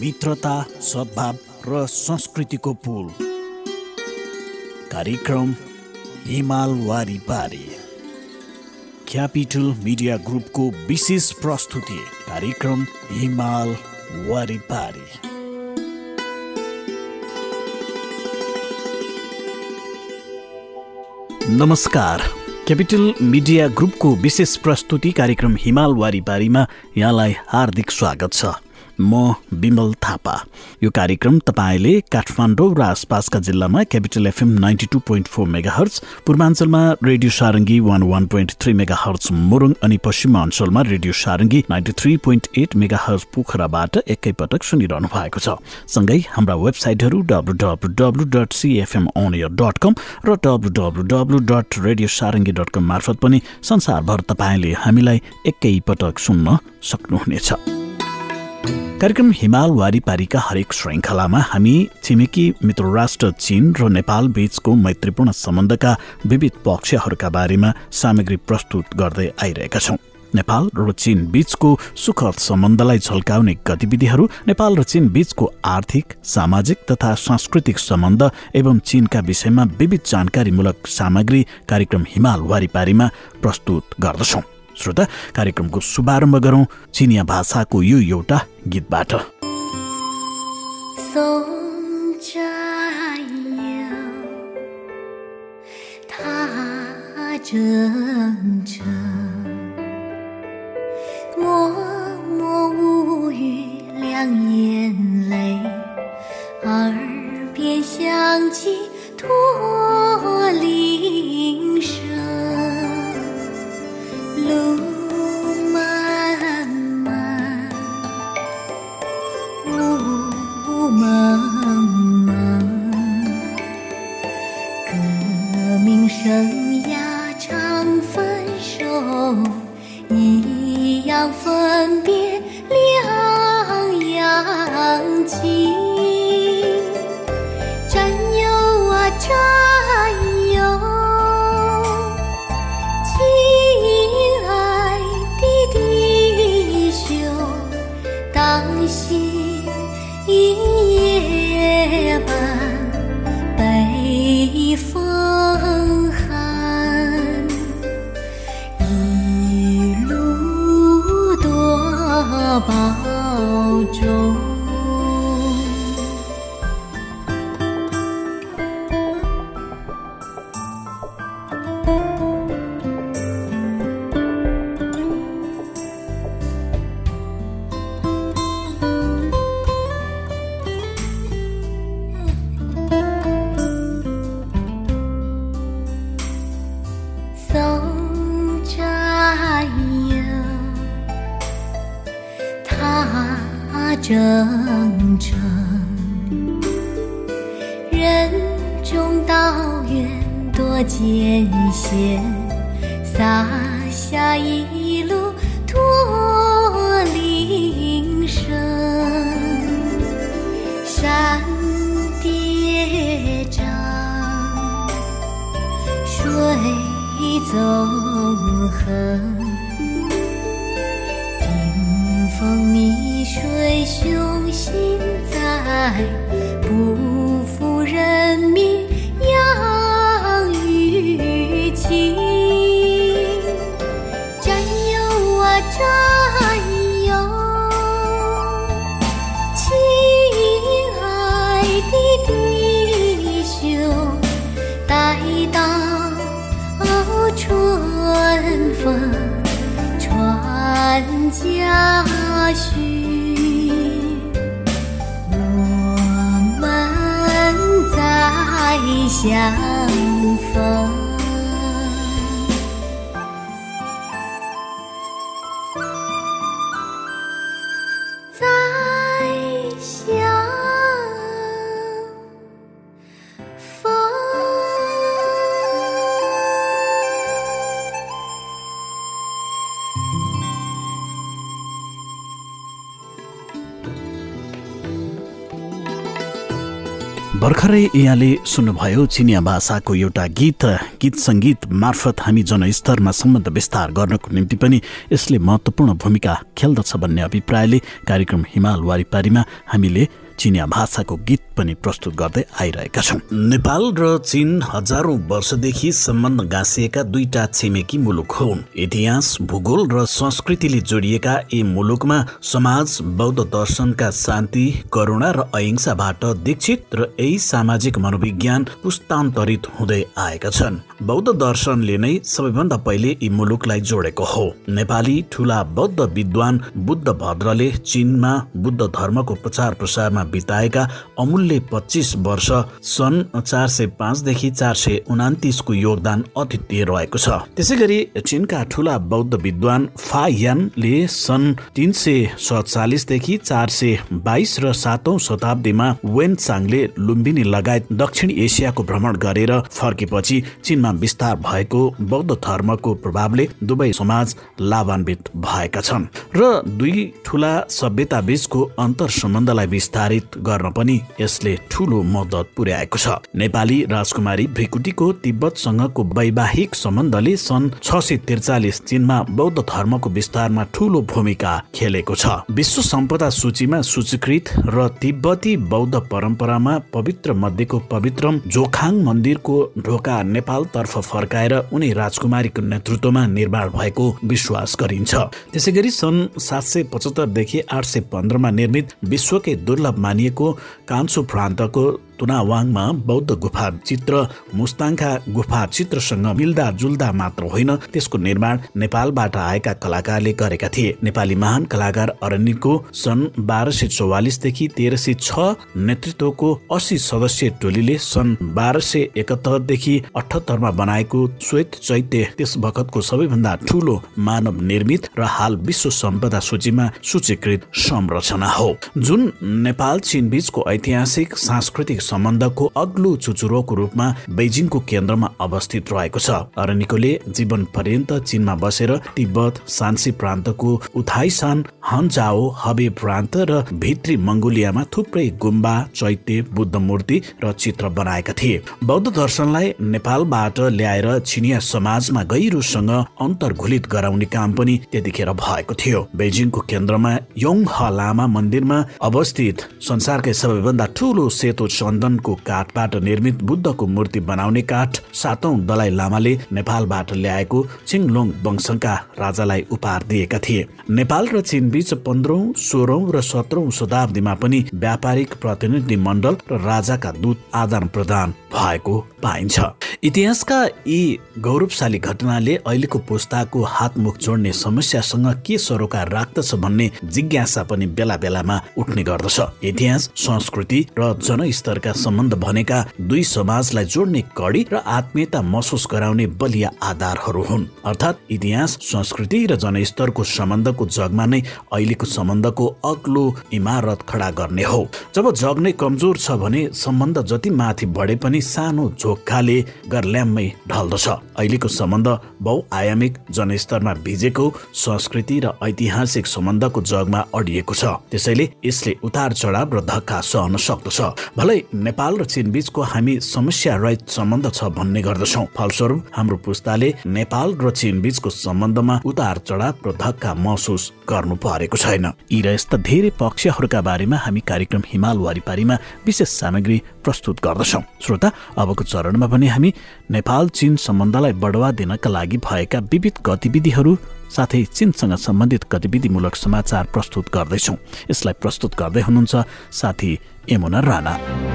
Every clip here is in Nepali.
मित्रता सद्भाव र संस्कृतिको पुल। कार्यक्रम हिमाल वारिपारी। क्यापिटल मिडिया ग्रुपको विशेष प्रस्तुति कार्यक्रम हिमाल वारिपारी। नमस्कार। क्यापिटल मिडिया ग्रुपको विशेष प्रस्तुति कार्यक्रम हिमाल वारिपारीमा यहाँलाई हार्दिक स्वागत छ। म विमल थापा। यो कार्यक्रम तपाईँले काठमाडौँ र आसपासका जिल्लामा capital FM ninety two point four megahertz पूर्वाञ्चलमा radio Sarangi one one point three megahertz Morang अनि पश्चिमाञ्चलमा radio Sarangi ninety three point eight megahertz पोखराबाट एकैपटक सुनिरहनु भएको छ। सँगै हाम्रा वेबसाइटहरू W W W dot C F M on air dot com र W W W dot radio Sarangi dot com मार्फत पनि संसारभर तपाईँले हामीलाई एकैपटक सुन्न सक्नुहुनेछ। कार्यक्रम हिमाल वारिपारीका हरेक श्रृङ्खलामा हामी छिमेकी मित्र राष्ट्र चीन र नेपाल बीचको मैत्रीपूर्ण सम्बन्धका विविध पक्षहरूका बारेमा सामग्री प्रस्तुत गर्दै आइरहेका छौं। नेपाल र चीन बीचको सुखद सम्बन्धलाई झल्काउने गतिविधिहरू नेपाल र चीन बीचको आर्थिक सामाजिक तथा सांस्कृतिक सम्बन्ध एवं चीनका विषयमा विविध जानकारीमूलक सामग्री कार्यक्रम हिमाल वारिपारीमा प्रस्तुत गर्दछौं। श्रोता कार्यक्रमको शुभारम्भ गरौँ चिनिया भाषाको यो एउटा गीतबाट। ता 征程任重道远，多艰险，洒下一路驼铃声。山叠嶂，水纵横，冰封秘。吹雄心在不负人民养育情。战友啊战友亲爱的弟兄待到春风传佳讯再相逢。भर्खरै यहाँले सुन्नुभयो चिनिया भाषाको एउटा गीत गीत सङ्गीत मार्फत हामी जनस्तरमा सम्बन्ध विस्तार गर्नको निम्ति पनि यसले महत्त्वपूर्ण भूमिका खेल्दछ भन्ने अभिप्रायले कार्यक्रम हिमाल वारिपारीमा हामीले चिनिया भाषाको गीत पनि प्रस्तुत गर्दै आइरहेका छौँ। नेपाल र चीन हजारौं वर्षदेखि सम्बन्ध गाँसिएका दुईटा छिमेकी मुलुक हुन्। इतिहास भूगोल र संस्कृतिले जोडिएका यी मुलुकमा समाज बौद्ध दर्शनका शान्ति करुणा र अहिंसाबाट दीक्षित र यही सामाजिक मनोविज्ञान पुस्तान्तरित हुँदै आएका छन्। बौद्ध दर्शनले नै सबैभन्दा पहिले यी मुलुकलाई जोडेको हो। नेपाली ठुला बौद्ध विद्वान बुद्ध भद्रले चीनमा बुद्ध धर्मको प्रचार प्रसारमा बिताएका अमूल्य पच्चिस वर्ष सन् चार सय पाँचदेखि चार सय उनातिसको योगदान अद्वितीय रहेको छ। त्यसै गरी चीनका ठुला बौद्ध विद्वान फायानले सन् तिन सय सत्तालिसदेखि चार सय बाइस र सातौं शताब्दीमा वेन चाङले लुम्बिनी लगायत दक्षिण एसियाको भ्रमण गरेर फर्केपछि चीनमा विस्तार भएको बौद्ध धर्मको प्रभावले दुवै समाज लाभान्वित भएका छन् र दुई ठुला सभ्यता बीचको अन्तर सम्बन्धलाई निर्धारित गर्न पनि यसले ठूलो मद्दत पुर्याएको छ। नेपाली राजकुमारी भ्रिकुटीको तिब्बतसँगको वैवाहिक सम्बन्धले सन् छ सय त्रिचालिस चीनमा बौद्ध धर्मको विस्तारमा ठूलो भूमिका खेलेको छ। विश्व सम्पदा सूचीमा सूचीकृत र तिब्बती बौद्ध परम्परामा पवित्र मध्येको पवित्र जोखाङ मन्दिरको ढोका नेपालतर्फ फर्काएर उनी राजकुमारीको नेतृत्वमा निर्माण भएको विश्वास गरिन्छ। त्यसै गरी सन् सात सय पचहत्तरदेखि आठ सय पन्ध्रमा निर्मित विश्वकै दुर्लभ मानिएको कान्सु प्रान्तको तुनावाङमा बौद्ध गुफा चित्र मुस्ताङका गुफा चित्रसँग मिल्दा जुल्दा मात्र होइन त्यसको निर्माण नेपालबाट आएका कलाकारले गरेका थिए। नेपाली महान कलाकार अरण्यको सन् बाह्र सय चौवालिसदेखि तेह्र सय छ नेतृत्वको अस्सी सदस्यीय टोलीले सन् बाह्र सय एकहत्तरदेखि अठहत्तरमा बनाएको श्वेत चैत्य त्यस बखतको सबैभन्दा ठुलो मानव निर्मित र हाल विश्व सम्पदा सूचीमा सूचीकृत संरचना हो। जुन नेपाल चीन बीचको ऐतिहासिक सांस्कृतिक सम्बन्धको अग्लो चुचुरोको रूपमा बेजिङको केन्द्रमा अवस्थित रहेको छ। अरनिकोले जीवन पर्यन्त चीनमा बसेर तिब्बत सान्सी प्रान्तको उथाइसान हन्जाओ हबे प्रान्त र भित्री मङ्गोलियामा थुप्रै गुम्बा चैत्य बुद्ध मूर्ति र चित्र बनाएका थिए। बौद्ध दर्शनलाई नेपालबाट ल्याएर चिनिया समाजमा गहिरोसँग अन्तर्घुलित गराउने काम पनि त्यतिखेर भएको थियो। बेजिङको केन्द्रमा योङ ह लामा मन्दिरमा अवस्थित संसारकै सबैभन्दा ठुलो सेतो चन्दनको काठबाट निर्मित बुद्धको मूर्ति बनाउने काठ सातौं दलाई लामाले नेपालबाट ल्याएको छिङलोङ वंशका राजालाई उपहार दिएका थिए। नेपाल र चीन बीच पन्ध्रौं सोह्रौं र सत्रौं शताब्दीमा पनि व्यापारिक प्रतिनिधि मण्डल र राजाका दूत आदान प्रदान भएको पाइन्छ। इतिहासका यी गौरवशाली घटनाले अहिलेको पुस्ताको हातमुख जोड्ने समस्यासँग के सरोकार राख्दछ भन्ने जिज्ञासा पनि बेला बेलामा उठ्ने गर्दछ। इतिहास संस्कृति र जनस्तरका सम्बन्ध भनेका दुई समाजलाई जोड्ने कडी र आत्मीयता महसुस गराउने बलिया आधारहरू हुन्। अर्थात् इतिहास संस्कृति र जनस्तरको सम्बन्धको जगमा नै अहिलेको सम्बन्धको अग्लो इमारत खडा गर्ने हो। जब जग नै कमजोर छ भने सम्बन्ध जति माथि बढे पनि सानो झोक्खाले गर्ल्याम्मै ढल्दछ। अहिलेको सम्बन्ध बहुआयामिक जनस्तरमा भिजेको संस्कृति र ऐतिहासिक सम्बन्धको जगमा अडिएको छ। त्यसैले यसले उतार चढाव र धक्का सहन सक्दछ। भलै नेपाल र चीन बीचको हामी समस्या रहित सम्बन्ध छ भन्ने गर्दछौ। फलस्वरूप हाम्रो पुस्ताले नेपाल र चीन बीचको सम्बन्धमा उतार चढाव र धक्का महसुस गर्नु परेको छैन। यी र यस्ता धेरै पक्षहरूका बारेमा हामी कार्यक्रम हिमाल वारिपारीमा विशेष सामग्री प्रस्तुत गर्दछौ। श्रोता अबको चरणमा पनि हामी नेपाल चीन सम्बन्धलाई बढावा दिनका लागि भएका विविध गतिविधिहरू साथै चीनसँग सम्बन्धित गतिविधिमूलक समाचार प्रस्तुत गर्दैछौँ। यसलाई प्रस्तुत गर्दै हुनुहुन्छ साथी यमुना राणा।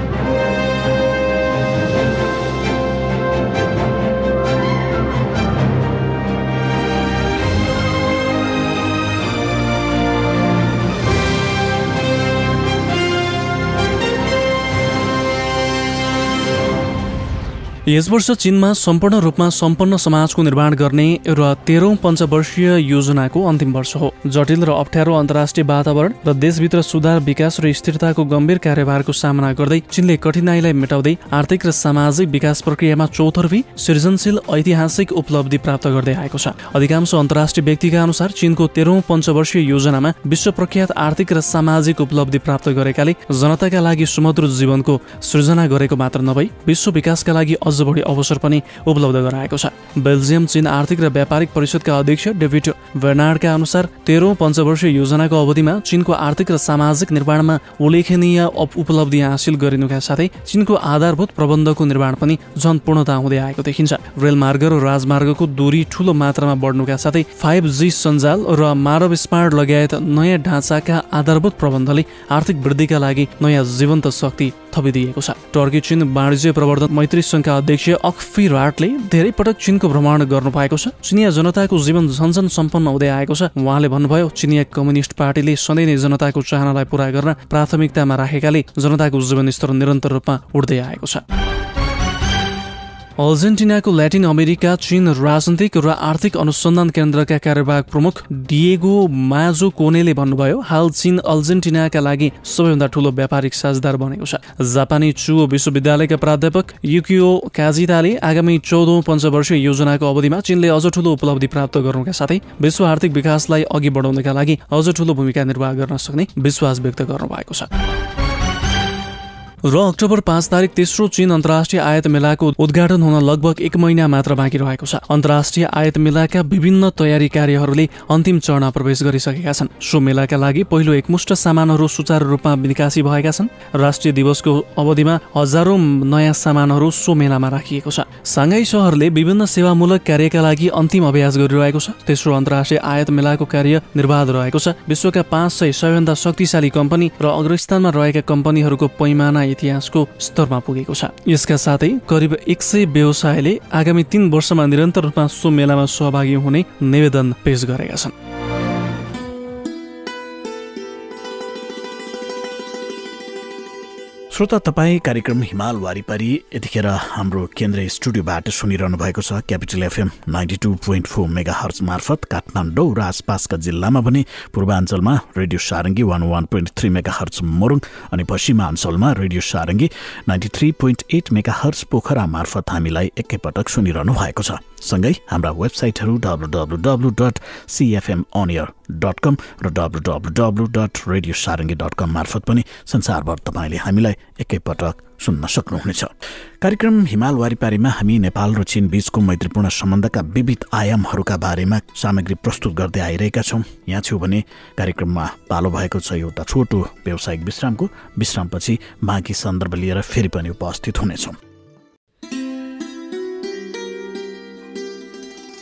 यस वर्ष चीनमा सम्पूर्ण रूपमा सम्पन्न समाजको निर्माण गर्ने र तेह्रौं पञ्चवर्षीय योजनाको अन्तिम वर्ष हो। जटिल र अप्ठ्यारो अन्तर्राष्ट्रिय वातावरण र देशभित्र सुधार विकास र स्थिरताको गम्भीर कार्यभारको सामना गर्दै चीनले कठिनाईलाई मेटाउँदै आर्थिक र सामाजिक विकास प्रक्रियामा चौतर्फी सृजनशील ऐतिहासिक उपलब्धि प्राप्त गर्दै आएको छ। अधिकांश अन्तर्राष्ट्रिय व्यक्तिका अनुसार चीनको तेह्रौं पञ्चवर्षीय योजनामा विश्व प्रख्यात आर्थिक र सामाजिक उपलब्धि प्राप्त गरेकाले जनताका लागि सुमधुर जीवनको सृजना गरेको मात्र नभई विश्व विकासका लागि अझ बढी अवसर पनि उपलब्ध गराएको छ। बेल्जियम चीन आर्थिक र व्यापारिक परिषदका अध्यक्ष डेभिड बेर्नार्डका अनुसार तेह्रौँ पञ्चवर्षीय योजनाको अवधिमा चीनको आर्थिक र सामाजिक निर्माणमा उल्लेखनीय उपलब्धि हासिल गरिनुका साथै चीनको आधारभूत प्रबन्धको निर्माण पनि झन पूर्णता हुँदै आएको देखिन्छ। रेलमार्ग र राजमार्गको दूरी ठूलो मात्रामा बढ्नुका साथै फाइभ जी सञ्जाल र मानव स्मार्ट लगायत नयाँ ढाँचाका आधारभूत प्रबन्धले आर्थिक वृद्धिका लागि नयाँ जीवन्त शक्ति थपिदिएको छ। टर्की चीन वाणिज्य प्रवर्धन मैत्री संघका अध्यक्ष अक्फी राटले धेरै पटक चीनको भ्रमण गर्नु भएको छ। चिनिया जनताको जीवन झन्झन सम्पन्न हुँदै आएको छ। उहाँले भन्नुभयो चिनिया कम्युनिस्ट पार्टीले सधैँ नै जनताको चाहनालाई पूरा गर्न प्राथमिकतामा राखेकाले जनताको जीवनस्तर निरन्तर रूपमा उठ्दै आएको छ। अर्जेन्टिनाको ल्याटिन अमेरिका चीन राजनैतिक र आर्थिक अनुसन्धान केन्द्रका कार्यवाहक प्रमुख डिएगो माजो कोनेले भन्नुभयो हाल चीन अर्जेन्टिनाका लागि सबैभन्दा ठूलो व्यापारिक साझेदार बनेको छ। जापानी चुओ विश्वविद्यालयका प्राध्यापक युकियो काजिताले आगामी चौधौँ पञ्चवर्षीय योजनाको अवधिमा चीनले अझ ठूलो उपलब्धि प्राप्त गर्नुका साथै विश्व आर्थिक विकासलाई अघि बढाउनका लागि अझ ठूलो भूमिका निर्वाह गर्न सक्ने विश्वास व्यक्त गर्नुभएको छ। र अक्टोबर पाँच तारिक तेस्रो चीन अन्तर्राष्ट्रिय आयत मेलाको उद्घाटन हुन लगभग एक महिना मात्र बाँकी रहेको छ। अन्तर्राष्ट्रिय आयत मेलाका विभिन्न तयारी कार्यहरूले अन्तिम चरणमा प्रवेश गरिसकेका छन्। सो मेलाका लागि पहिलो एकमुष्ट सामानहरू सुचारू रूपमा निकासी भएका छन्। राष्ट्रिय दिवसको अवधिमा हजारौं नयाँ सामानहरू सो मेलामा राखिएको छ। साङ्घाई सहरले विभिन्न सेवामूलक कार्यका लागि अन्तिम अभ्यास गरिरहेको छ। तेस्रो अन्तर्राष्ट्रिय आयत मेलाको कार्य निर्वाध रहेको छ। विश्वका पाँच सय सबैभन्दा शक्तिशाली कम्पनी र अग्रस्थानमा रहेका कम्पनीहरूको पैमाना इतिहासको स्तरमा पुगेको छ। यसका साथै करिब एक सय व्यवसायले आगामी तीन वर्षमा निरन्तर रूपमा सो मेलामा सहभागी हुने निवेदन पेश गरेका छन्। श्रोता तपाईँ कार्यक्रम हिमाल वारिपारी यतिखेर हाम्रो केन्द्रीय स्टुडियोबाट सुनिरहनु भएको छ capital FM ninety two point four megahertz मार्फत काठमाडौँ र आसपासका जिल्लामा भने पूर्वाञ्चलमा radio Sarangi one one point three megahertz Morang अनि पश्चिमाञ्चलमा radio Sarangi ninety three point eight megahertz Pokhara मार्फत हामीलाई एकैपटक सुनिरहनु भएको छ। सँगै हाम्रा वेबसाइटहरू W W W dot C F M on air dot com र W W W dot radio Sarangi dot com मार्फत पनि संसारभर तपाईँले हामीलाई एकैपटक सुन्न सक्नुहुनेछ। कार्यक्रम हिमाल वारिपारीमा हामी नेपाल र चीन बीचको मैत्रीपूर्ण सम्बन्धका विविध आयामहरूका बारेमा सामग्री प्रस्तुत गर्दै आइरहेका छौँ। यहाँ छु भने कार्यक्रममा पालो भएको छ एउटा छोटो व्यावसायिक विश्रामको। विश्रामपछि बाँकी सन्दर्भ लिएर फेरि पनि उपस्थित हुनेछौँ।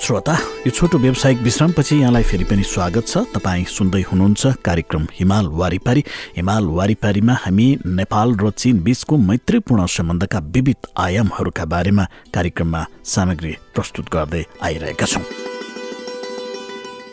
श्रोता यो छोटो व्यावसायिक विश्रामपछि यहाँलाई फेरि पनि स्वागत छ। तपाईँ सुन्दै हुनुहुन्छ कार्यक्रम हिमाल वारिपारी। हिमाल वारिपारीमा हामी नेपाल र चीन बीचको मैत्रीपूर्ण सम्बन्धका विविध आयामहरूका बारेमा कार्यक्रममा सामग्री प्रस्तुत गर्दै आइरहेका छौँ।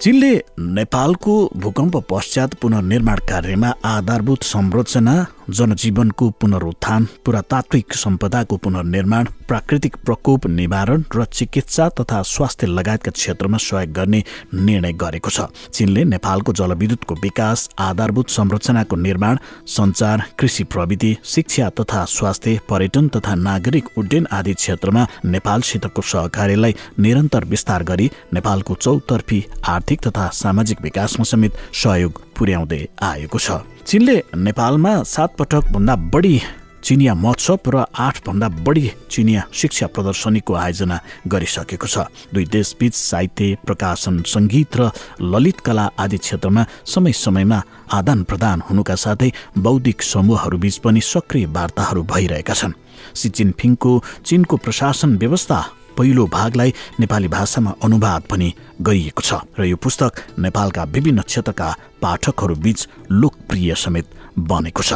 चीनले नेपालको भूकम्प पश्चात पुनर्निर्माण कार्यमा आधारभूत संरचना जनजीवनको पुनरुत्थान पुरातात्विक सम्पदाको पुनर्निर्माण प्राकृतिक प्रकोप निवारण र चिकित्सा तथा स्वास्थ्य लगायतका क्षेत्रमा सहयोग गर्ने निर्णय गरेको छ। चीनले नेपालको जलविद्युतको विकास आधारभूत संरचनाको निर्माण सञ्चार कृषि प्रविधि शिक्षा तथा स्वास्थ्य पर्यटन तथा नागरिक उड्डयन आदि क्षेत्रमा नेपालसितको सहकार्यलाई निरन्तर विस्तार गरी नेपालको चौतर्फी आर्थिक तथा सामाजिक विकासमा समेत सहयोग पुर्याउँदै आएको छ। चीनले नेपालमा सात पटक भन्दा बढी चिनिया महोत्सव र आठभन्दा बढी चिनिया शिक्षा प्रदर्शनीको आयोजना गरिसकेको छ। दुई देशबीच साहित्य प्रकाशन सङ्गीत र ललित कला आदि क्षेत्रमा समय समयमा आदान प्रदान हुनुका साथै बौद्धिक समूहहरूबीच पनि सक्रिय वार्ताहरू भइरहेका छन्। सी जिनपिङको चीनको प्रशासन व्यवस्था पहिलो भागलाई नेपाली भाषामा अनुवाद पनि गरिएको छ र यो पुस्तक नेपालका विभिन्न क्षेत्रका पाठकहरू बीच लोकप्रिय समेत बनेको छ।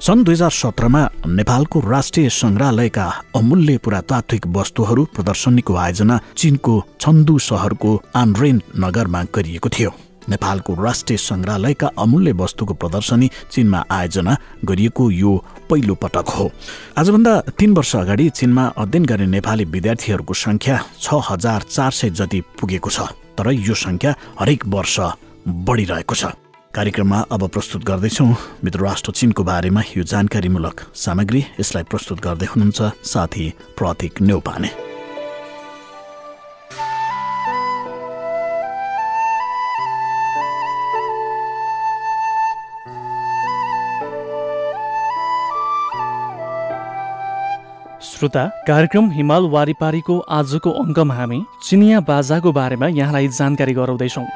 सन् दुई हजार सत्रमा नेपालको राष्ट्रिय सङ्ग्रहालयका अमूल्य पुरातात्विक वस्तुहरू प्रदर्शनीको आयोजना चीनको छन्दु सहरको आनरेन नगरमा गरिएको थियो। नेपालको राष्ट्रिय सङ्ग्रहालयका अमूल्य वस्तुको प्रदर्शनी चीनमा आयोजना गरिएको यो पहिलो पटक हो। आजभन्दा तीन वर्ष अगाडि चीनमा अध्ययन गर्ने नेपाली विद्यार्थीहरूको सङ्ख्या छ हजार चार सय जति पुगेको छ तर यो सङ्ख्या हरेक वर्ष बढिरहेको छ। कार्यक्रममा अब प्रस्तुत गर्दैछौँ मित्र राष्ट्र चिनको बारेमा यो जानकारीमूलक सामग्री यसलाई प्रस्तुत गर्दै हुनुहुन्छ साथी प्रतीक नेउपाने। श्रोता कार्यक्रम हिमाल वारिपारीको आजको अङ्कमा हामी चिनिया बाजाको बारेमा यहाँलाई जानकारी गराउँदैछौँ।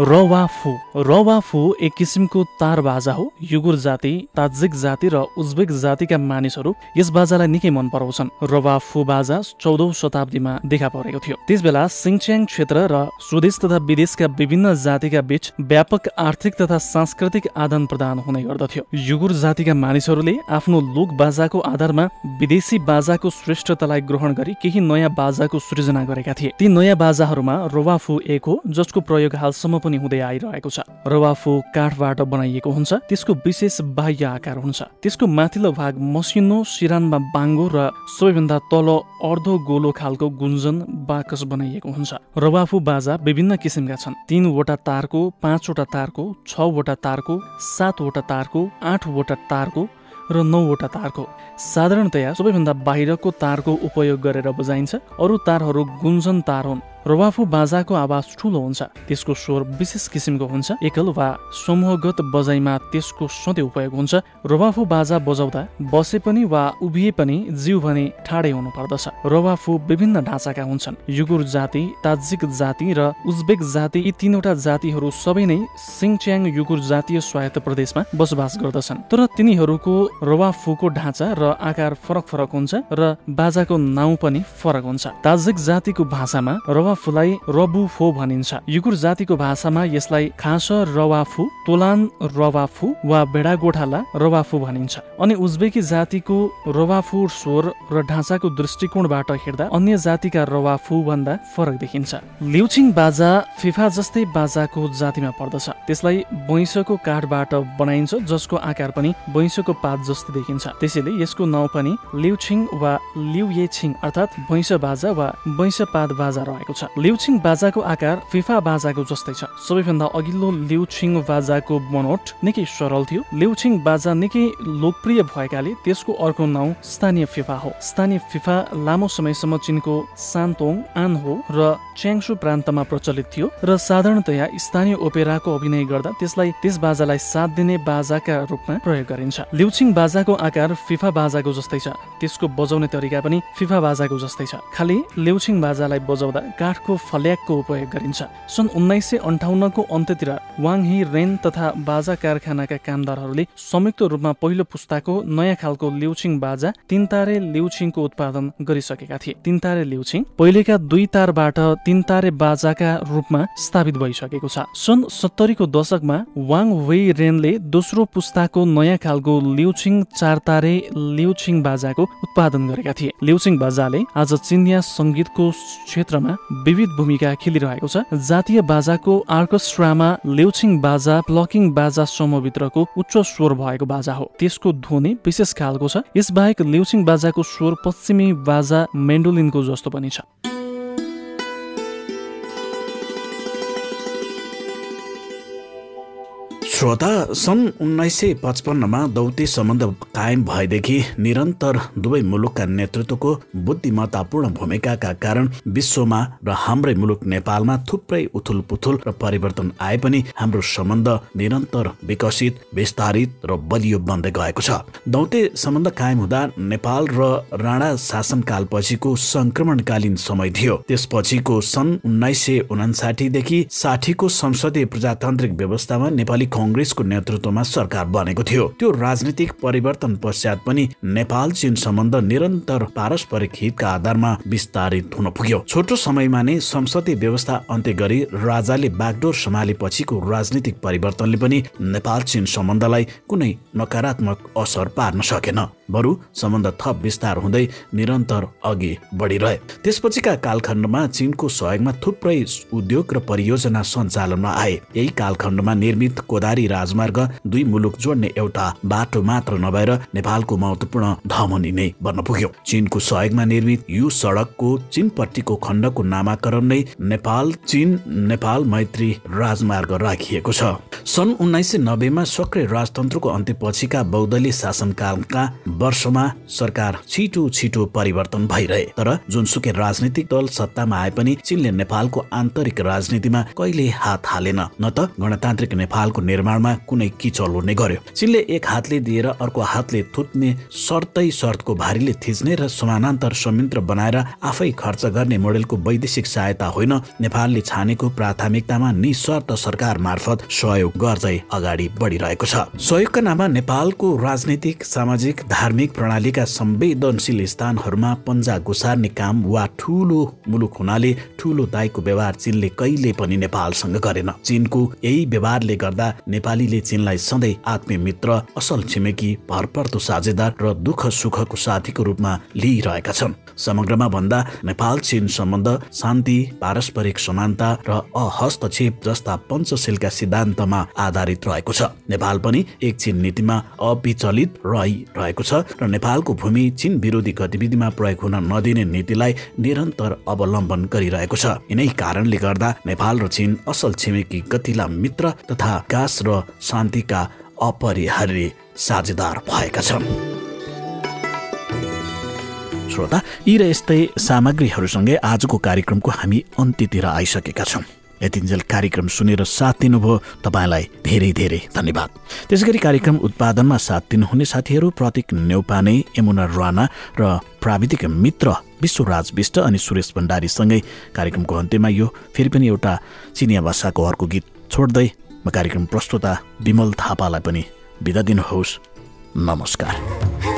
रवाफु। रवाफु एक किसिमको तार बाजा हो। युगुर जाति ताजिक जाति र उज्बेक जातिका मानिसहरू यस बाजालाई निकै मन पराउँछन्। रवाफु बाजा चौधौँ शताब्दीमा देखा परेको थियो। त्यस बेला सिङच्याङ क्षेत्र र स्वदेश तथा विदेशका विभिन्न जातिका बीच व्यापक आर्थिक तथा सांस्कृतिक आदान प्रदान हुने गर्दथ्यो। युगुर जातिका मानिसहरूले आफ्नो लोक बाजाको आधारमा विदेशी बाजाको श्रेष्ठतालाई ग्रहण गरी केही नयाँ बाजाको सृजना गरेका थिए। ती नयाँ बाजाहरूमा रोवाफु एक हो जसको प्रयोग हालसम्म पनि हुँदै आइरहेको छ। रवाफो काठबाट बनाइएको हुन्छ। त्यसको विशेष बाह्य आकार हुन्छ। त्यसको माथिल्लो भाग मसिनो सिरानमा बाङ्गो र सबैभन्दा तल अर्धो गोलो खालको गुन्जन बाकस बनाइएको हुन्छ। रवाफु बाजा विभिन्न किसिमका छन्। तीनवटा तारको पाँचवटा तारको छवटा तारको सातवटा तारको आठवटा तारको र नौवटा तारको। साधारणतया सबैभन्दा बाहिरको तारको उपयोग गरेर बजाइन्छ। अरू तारहरू गुन्जन तार हुन्। रवाफु बाजाको आवाज ठुलो हुन्छ। त्यसको स्वर विशेष किसिमको हुन्छ। एकल वा समूहगत बजाइमा त्यसको सधैँ उपयोग हुन्छ। रवाफु बाजा बजाउँदा बसे पनि वा उभिए पनि जिउ भने ठाडै हुनु पर्दछ रवाफु विभिन्न ढाँचाका हुन्छन्। युगुर जाति ताजिक जाति र उज्बेक जाति यी तीनवटा जातिहरू सबै नै सिङच्याङ युगुर जातीय स्वायत्त प्रदेशमा बसोबास गर्दछन्। तर तिनीहरूको रवाफुको ढाँचा र आकार फरक फरक हुन्छ र बाजाको नाउँ पनि फरक हुन्छ। ताजिक जातिको भाषामा रवा फुलाई रबुफो भनिन्छ। युगुर जातिको भाषामा यसलाई खास रवाफु तोलान रवाफु वा बेडागोठाला रवाफु भनिन्छ। अनि उज्बेकी जातिको रवाफु स्वर र ढाँचाको दृष्टिकोणबाट हेर्दा अन्य जातिका रवाफु भन्दा फरक देखिन्छ। लिउछिङ बाजा फिफा जस्तै बाजाको जातिमा पर्दछ। त्यसलाई बैंसको काठबाट बनाइन्छ जसको आकार पनि बैंसको पात जस्तै देखिन्छ। त्यसैले यसको नाउँ पनि लिउछिङ वा लिउयेछिङ अर्थात् भैँस बाजा वा बैंस पात बाजा रहेको छ। छ। लिउछिङ बाजाको आकार फिफा बाजाको जस्तै छ। सबैभन्दा अघिल्लो लिउछिङ बाजाको बनोट निकै सरल थियो। लिउछिङ बाजा निकै लोकप्रिय भएकाले त्यसको अर्को नाउँ स्थानीय फिफा हो। स्थानीय फिफा लामो समयसम्म चिनको सान्तोङ आन हो र च्याङसु प्रान्तमा प्रचलित थियो र साधारणतया स्थानीय ओपेराको अभिनय गर्दा त्यसलाई त्यस बाजालाई साथ दिने बाजाका रूपमा प्रयोग गरिन्छ। लिउछिङ बाजाको आकार फिफा बाजाको जस्तै छ। त्यसको बजाउने तरिका पनि फिफा बाजाको जस्तै छ। खालि लिउछिङ बाजालाई बजाउँदा काठको फल्याकको उपयोग गरिन्छ। सन् उन्नाइस सय अन्ठाउन्नको अन्त्यतिर वाङ हि रेन तथा बाजा कारखानाका कामदारहरूले संयुक्त रूपमा पहिलो पुस्ताको नयाँ खालको लिउछिङ बाजा तिन तारे लिउछिङको उत्पादन गरिसकेका थिए। तिन तारे लिउछिङ पहिलेका दुई तारबाट तिन तारे बाजाका रूपमा स्थापित भइसकेको छ। सन् सत्तरीको दशकमा वाङ वेई रेनले दोस्रो पुस्ताको नयाँ खालको लिउछिङ चार तारे लिउछिङ बाजाको उत्पादन गरेका थिए। लिउछिङ बाजाले आज चिनिया सङ्गीतको क्षेत्रमा विविध भूमिका खेलिरहेको छ। जातीय बाजाको आर्कस्ट्रामा लेउछिङ बाजा प्लकिङ बाजा समूहभित्रको उच्च स्वर भएको बाजा हो। त्यसको ध्वनि विशेष खालको छ। यसबाहेक लेउछिङ बाजाको स्वर पश्चिमी बाजा मेन्डोलिनको जस्तो पनि छ। श्रोता सन् उन्नाइस सय पचपन्नमा दौत्य सम्बन्ध कायम भएदेखि निरन्तर दुवै मुलुकका नेतृत्वको बुद्धिमत्तापूर्ण भूमिकाका कारण विश्वमा र हाम्रै मुलुक नेपालमा थुप्रै उथुल पुथुल र परिवर्तन आए पनि हाम्रो सम्बन्ध निरन्तर विकसित विस्तारित र बलियो बन्दै गएको छ। दौत्य सम्बन्ध कायम हुँदा नेपाल र राणा शासनकालपछिको संक्रमणकालीन समय थियो। त्यसपछिको सन् उन्नाइस सय उनासाठीदेखि साठीको संसदीय प्रजातान्त्रिक व्यवस्थामा नेपाली कङ्ग्रेसको नेतृत्वमा सरकार बनेको थियो। त्यो राजनीतिक परिवर्तन पश्चात पनि नेपाल चीन सम्बन्ध निरन्तर पारस्परिक हितका आधारमा विस्तारित हुन पुग्यो। छोटो समयमा नै संसदीय व्यवस्था अन्त्य गरी राजाले बागडोर सम्हालेपछिको राजनीतिक परिवर्तनले पनि नेपाल चीन सम्बन्धलाई कुनै नकारात्मक असर पार्न सकेन। बरु सम्बन्ध थप विस्तार हुँदै निरन्तर अघि बढिरहे। त्यसपछिका कालखण्डमा चिनको सहयोगमा थुप्रै उद्योग र परियोजना सञ्चालनमा आए। यही कालखण्डमा निर्मित कोदारी राजमार्ग दुई मुलुक जोड्ने एउटा बाटो मात्र नभएर नेपालको महत्वपूर्ण धमनी नै बन्न पुग्यो। चिनको सहयोगमा निर्मित यो सडकको चिनपट्टिको खण्डको नामाकरण नै नेपाल चिन नेपाल मैत्री राजमार्ग राखिएको छ। सन् उन्नाइस सय नब्बेमा सक्रिय राजतन्त्रको अन्त्यपछिका बौद्धली शासनकालका वर्षमा सरकार छिटो छिटो परिवर्तन भइरहे तर जुनसुकै राजनीतिक दल सत्तामा आए पनि चिनले नेपालको आन्तरिक राजनीतिमा कहिले हात हालेन न त गणतान्त्रिक नेपालको निर्माणमा कुनै किचल हुने गर्यो। चिनले एक हातले दिएर अर्को हातले थुत्ने शर्तै शर्तको भारीले थिच्ने र समानान्तर संयन्त्र बनाएर आफै खर्च गर्ने मोडेलको वैदेशिक सहायता होइन नेपालले छानेको प्राथमिकतामा निशर्त सरकार मार्फत सहयोग गर्दै अगाडि बढिरहेको छ। सहयोगका नाममा नेपालको राजनीतिक सामाजिक धार्मिक प्रणालीका संवेदनशील स्थानहरूमा पन्जा गुसार्ने काम वा ठुलो मुलुक हुनाले ठुलो दाईको व्यवहार चीनले कहिले पनि नेपालसँग गरेन। चीनको यही व्यवहारले गर्दा नेपालीले चीनलाई सधैँ आत्मीय मित्र असल छिमेकी भरपर्दो साझेदार र दुःख सुखको साथीको रूपमा लिइरहेका छन्। समग्रमा भन्दा नेपाल चीन सम्बन्ध शान्ति पारस्परिक समानता र अहस्तक्षेप जस्ता पञ्चशीलका सिद्धान्तमा आधारित रहेको छ। नेपाल पनि एक चीन नीतिमा अविचलित रहिरहेको छ। र नेपालको भूमि चीन विरोधी गतिविधिमा प्रयोग हुन नदिने नीतिलाई निरन्तर अवलम्बन गरिरहेको छ। यिनै कारणले गर्दा नेपाल र चीन असल छिमेकी गतिला मित्र तथा विकास र शान्तिका अपरिहार्य साझेदार भएका छन्। श्रोता यी र यस्तै सामग्रीहरूसँगै आजको कार्यक्रमको हामी अन्त्यतिर आइसकेका छौँ। यतिन्जेल कार्यक्रम सुनेर साथ दिनुभयो तपाईँलाई धेरै धेरै धन्यवाद। त्यसै गरी कार्यक्रम उत्पादनमा साथ दिनुहुने साथीहरू प्रतीक नेौपाने यमुना राणा र प्राविधिक मित्र विश्वराज विष्ट अनि सुरेश भण्डारीसँगै कार्यक्रमको अन्त्यमा यो फेरि पनि एउटा चिनिया भाषाको अर्को गीत छोड्दै म कार्यक्रम प्रस्तुता विमल थापालाई पनि बिदा दिनुहोस्। नमस्कार।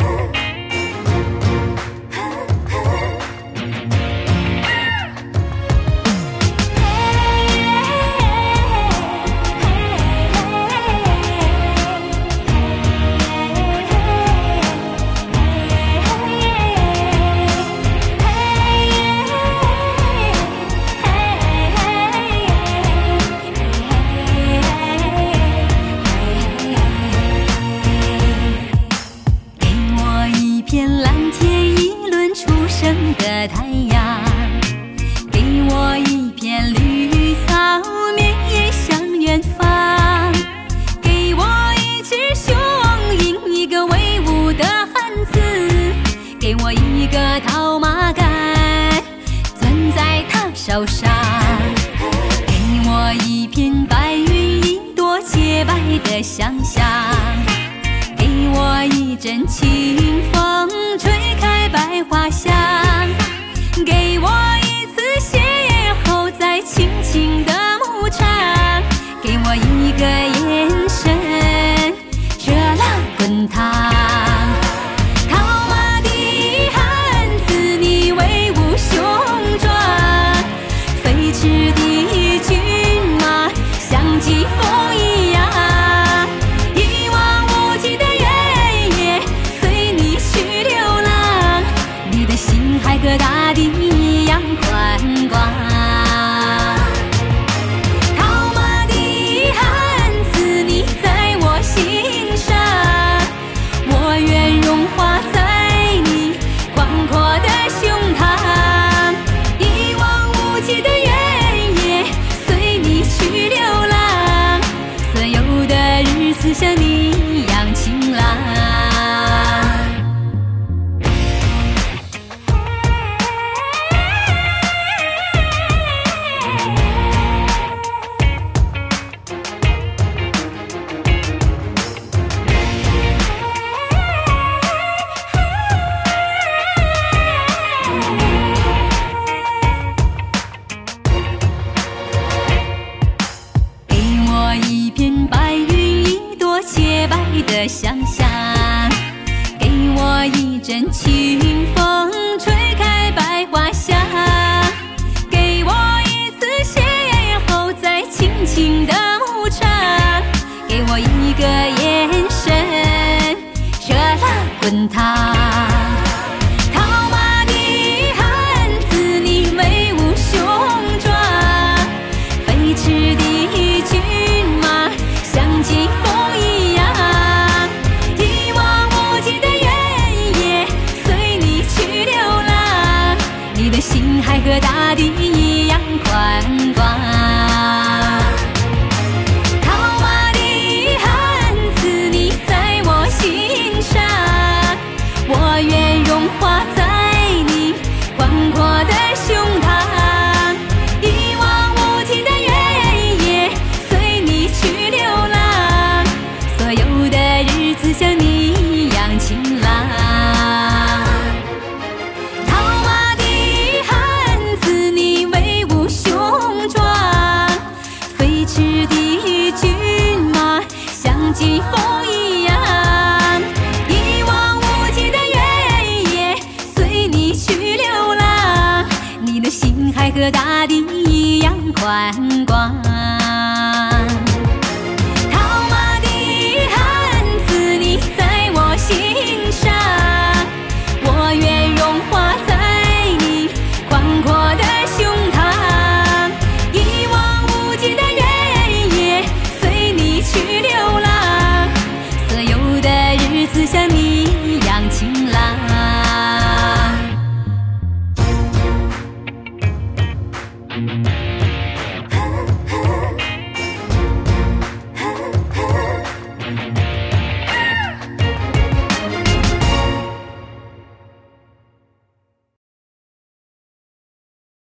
大地一样宽广。